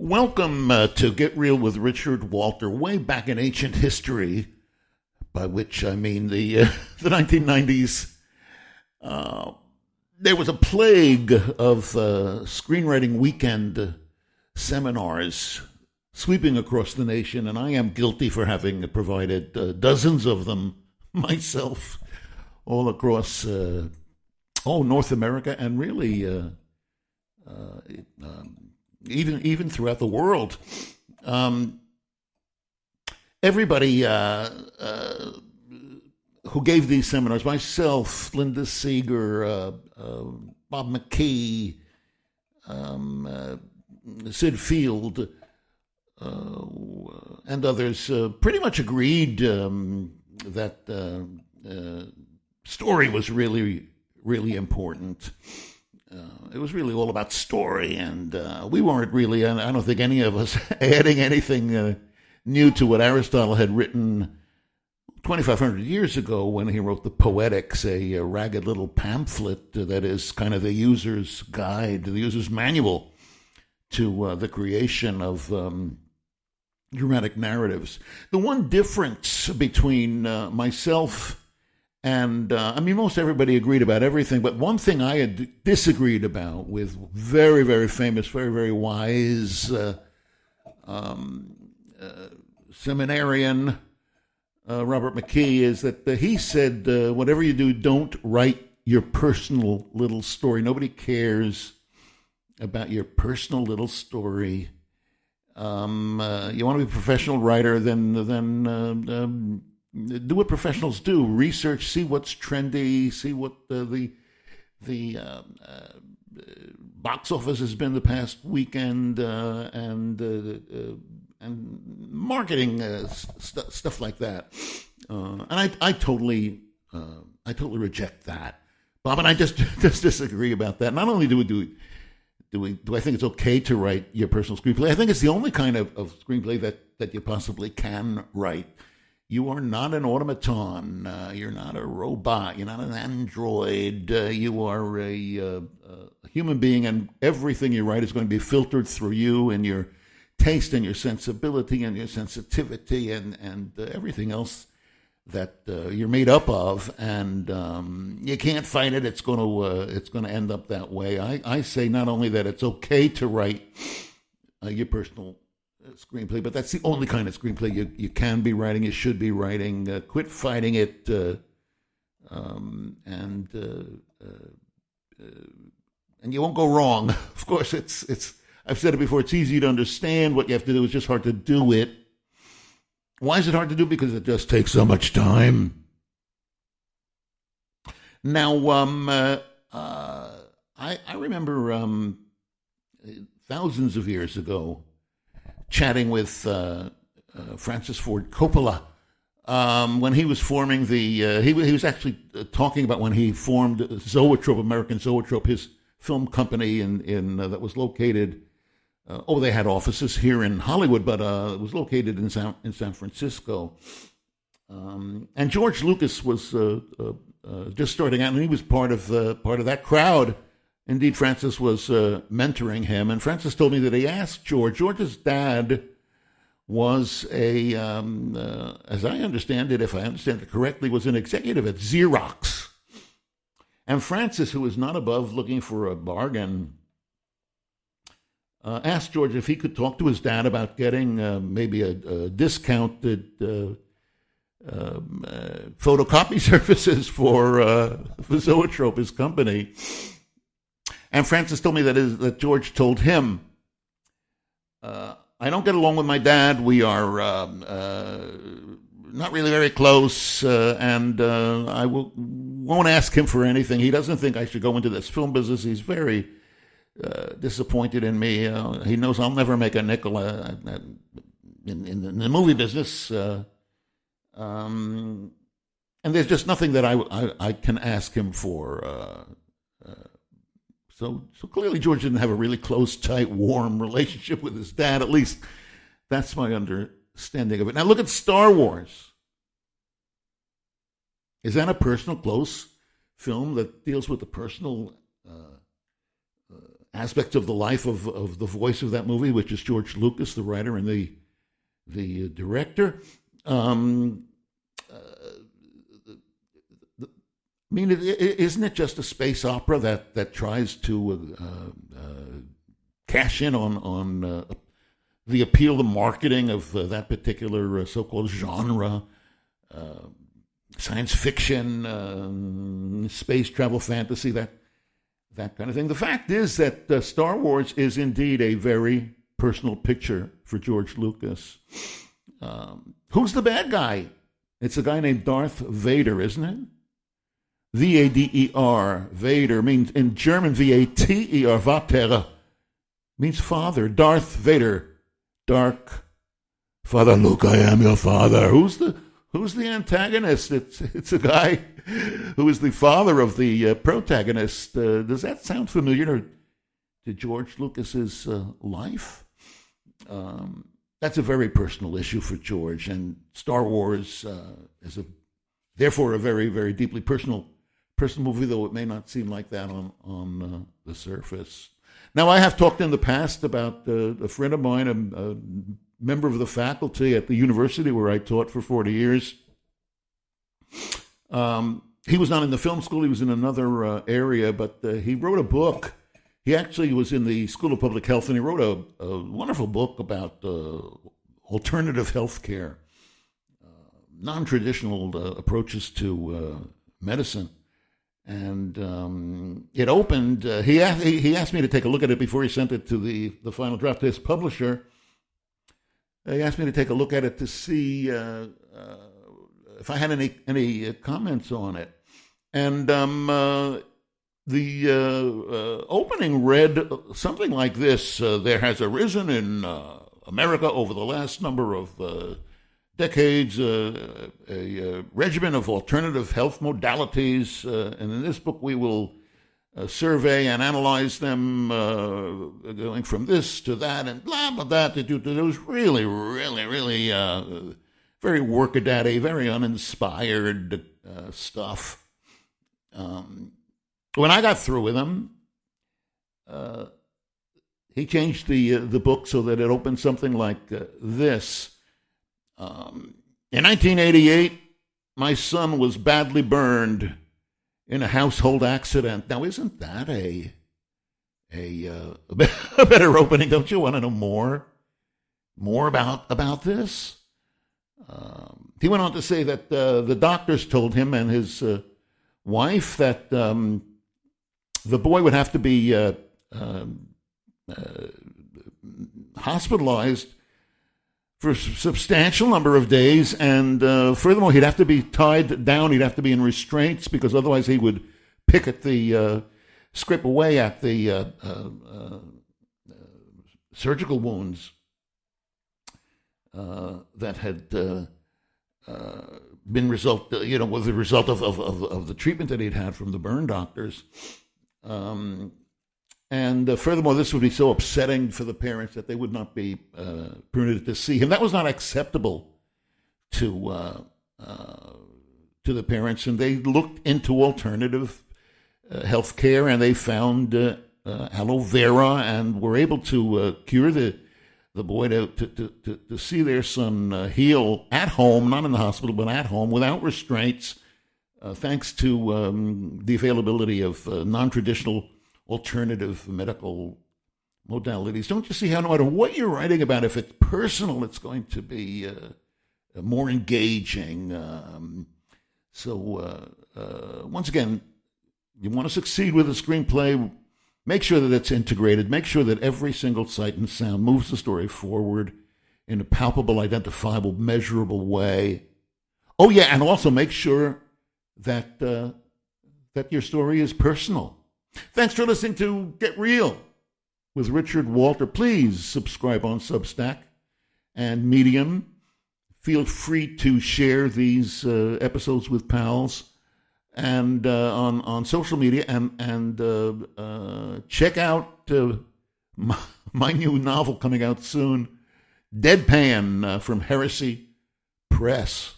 Welcome uh, to Get Reel with Richard Walter, way back in ancient history, by which I mean the uh, the 1990s. Uh, there was a plague of uh, screenwriting weekend seminars sweeping across the nation, and I am guilty for having provided uh, dozens of them myself, all across oh North America and really um, even even throughout the world. Um, everybody uh, uh, who gave these seminars, myself, Linda Seger, uh, Bob McKee, um, Sid Field uh, and others uh, pretty much agreed um, that uh, story was really, really important. It was really all about story, and we weren't really, I don't think any of us, adding anything new to what Aristotle had written 2,500 years ago when he wrote the Poetics, a, a ragged little pamphlet that is kind of the user's guide, the user's manual to uh, the creation of um, dramatic narratives. The one difference between uh, myself and, uh, I mean, most everybody agreed about everything, but one thing I had disagreed about with very, very famous, very, very wise uh, um, uh, seminarian uh, Robert McKee is that uh, he said, whatever you do, don't write your personal little story. Nobody cares about your personal little story um, uh, you want to be a professional writer, then then uh, um, do what professionals do: research, see what's trendy, see what the the, the um, uh, box office has been the past weekend, uh, and uh, and marketing st- stuff like that. and I I totally I totally reject that. Bob and I just just disagree about that. Not only do we do do we do I think it's okay to write your personal screenplay? I think it's the only kind of, of screenplay that, that you possibly can write. You are not an automaton. Uh, you're not a robot. You're not an android. Uh, you are a, uh, a, human being, and everything you write is going to be filtered through you and your taste and your sensibility and your sensitivity and and uh, everything else that uh, you're made up of, and um, you can't fight it. It's going to uh, it's going to end up that way. I, I say not only that it's okay to write your personal screenplay, but that's the only kind of screenplay you you can be writing. You should be writing. Uh, quit fighting it, uh, um, and and you won't go wrong. of course, it's it's. I've said it before. It's easy to understand. What you have to do is just hard to do it. Why is it hard to do? Because it just takes so much time. Now, um, uh, uh, I, I remember um, thousands of years ago chatting with uh, uh Francis Ford Coppola um, when he was forming the. Uh, he, he was actually uh, talking about when he formed Zoetrope, American Zoetrope, his film company in, in that was located oh, they had offices here in Hollywood, but it was located in San, in San Francisco. Um, and George Lucas was uh, uh, uh just starting out, and he was part of part of that crowd. Indeed, Francis was uh, mentoring him, and Francis told me that he asked George. George's dad was a, um, as I understand it, if I understand it correctly, was an executive at Xerox. And Francis, who was not above looking for a bargain uh, asked George if he could talk to his dad about getting uh, maybe a, a discounted uh, um, uh photocopy services for, uh, for Zoetrope, his company. And Francis told me that, is, that George told him, uh, I don't get along with my dad. We are um, not really very close, and I will, won't ask him for anything. He doesn't think I should go into this film business. He's very uh, disappointed in me. Uh, he knows I'll never make a nickel uh, in, in, in, the movie business. Uh, um, and there's just nothing that I, I, I can ask him for. Uh, so, so clearly, George didn't have a really close, tight, warm relationship with his dad. At least that's my understanding of it. Now, look at Star Wars. Is that a personal, close film that deals with the personal uh, aspects of the life of, of the voice of that movie, which is George Lucas, the writer and the the uh, director. Um, uh, I mean, is isn't it just a space opera that, that tries to uh, uh, cash in on on uh, the appeal, the marketing of uh, that particular so-called genre? science fiction, um, space travel fantasy, that that kind of thing. The fact is that uh, Star Wars is indeed a very personal picture for George Lucas. Um, who's the bad guy? It's a guy named Darth Vader, isn't it? V A D E R. Vader means in German V A T E R. Vater means father. Darth Vader. Dark. Father Luke, I am your father. Who's the Who's the antagonist? It's it's a guy who is the father of the uh, protagonist. Uh, does that sound familiar to George Lucas's uh, life? Um, that's a very personal issue for George, and Star Wars uh, is a therefore a very very deeply personal personal movie, though it may not seem like that on on uh, the surface. Now, I have talked in the past about uh, a friend of mine, a, a member of the faculty at the university where I taught for 40 years. Um, he was not in the film school, he was in another uh, area, but uh, he wrote a book. He actually was in the School of Public Health and he wrote a, a wonderful book about uh, alternative health care, uh, non traditional uh, approaches to medicine. And um, it opened. he, asked, he asked me to take a look at it before he sent it to the, the final draft his publisher he asked me to take a look at it to see uh, uh, if I had any any uh, comments on it, and um, uh, the uh, opening read something like this: "There has arisen in America over the last number of decades a, a, regimen of alternative health modalities, and in this book we will." uh, survey and analyze them, uh, going from this to that and blah blah that to do. It was really, really, really uh, very workaday, very uninspired uh, stuff. Um, when I got through with him, uh, he changed the uh, the book so that it opened something like this. Um, in 1988, my son was badly burned in a household accident. Now, isn't that a a, uh, a better opening? Don't you want to know more more about about this? Um, he went on to say that uh, the doctors told him and his uh, wife that um, the boy would have to be uh, um, uh, hospitalized for a substantial number of days, and uh, furthermore, he'd have to be tied down. He'd have to be in restraints because otherwise he would pick at the uh, scrape away at the uh, uh, uh surgical wounds uh, that had been result, you know, was the result of, of, of, of, the treatment that he'd had from the burn doctors. Um, and uh, furthermore, this would be so upsetting for the parents that they would not be uh, permitted to see him. That was not acceptable to uh, uh to the parents, and they looked into alternative uh, health care, and they found uh, aloe vera, and were able to cure the the boy to, to, to, to see their son heal at home, not in the hospital, but at home, without restraints, thanks to um, the availability of non traditional alternative medical modalities. Don't you see how no matter what you're writing about, if it's personal, it's going to be uh, more engaging. Um, so uh, uh, once again, you want to succeed with a screenplay. Make sure that it's integrated. Make sure that every single sight and sound moves the story forward in a palpable, identifiable, measurable way. Oh yeah, and also make sure that uh, that your story is personal. Thanks for listening to Get Reel with Richard Walter. Please subscribe on Substack and Medium. Feel free to share these uh, episodes with pals and uh, on on social media and and uh, uh check out uh, my, my, new novel coming out soon, Deadpan uh, from Heresy Press.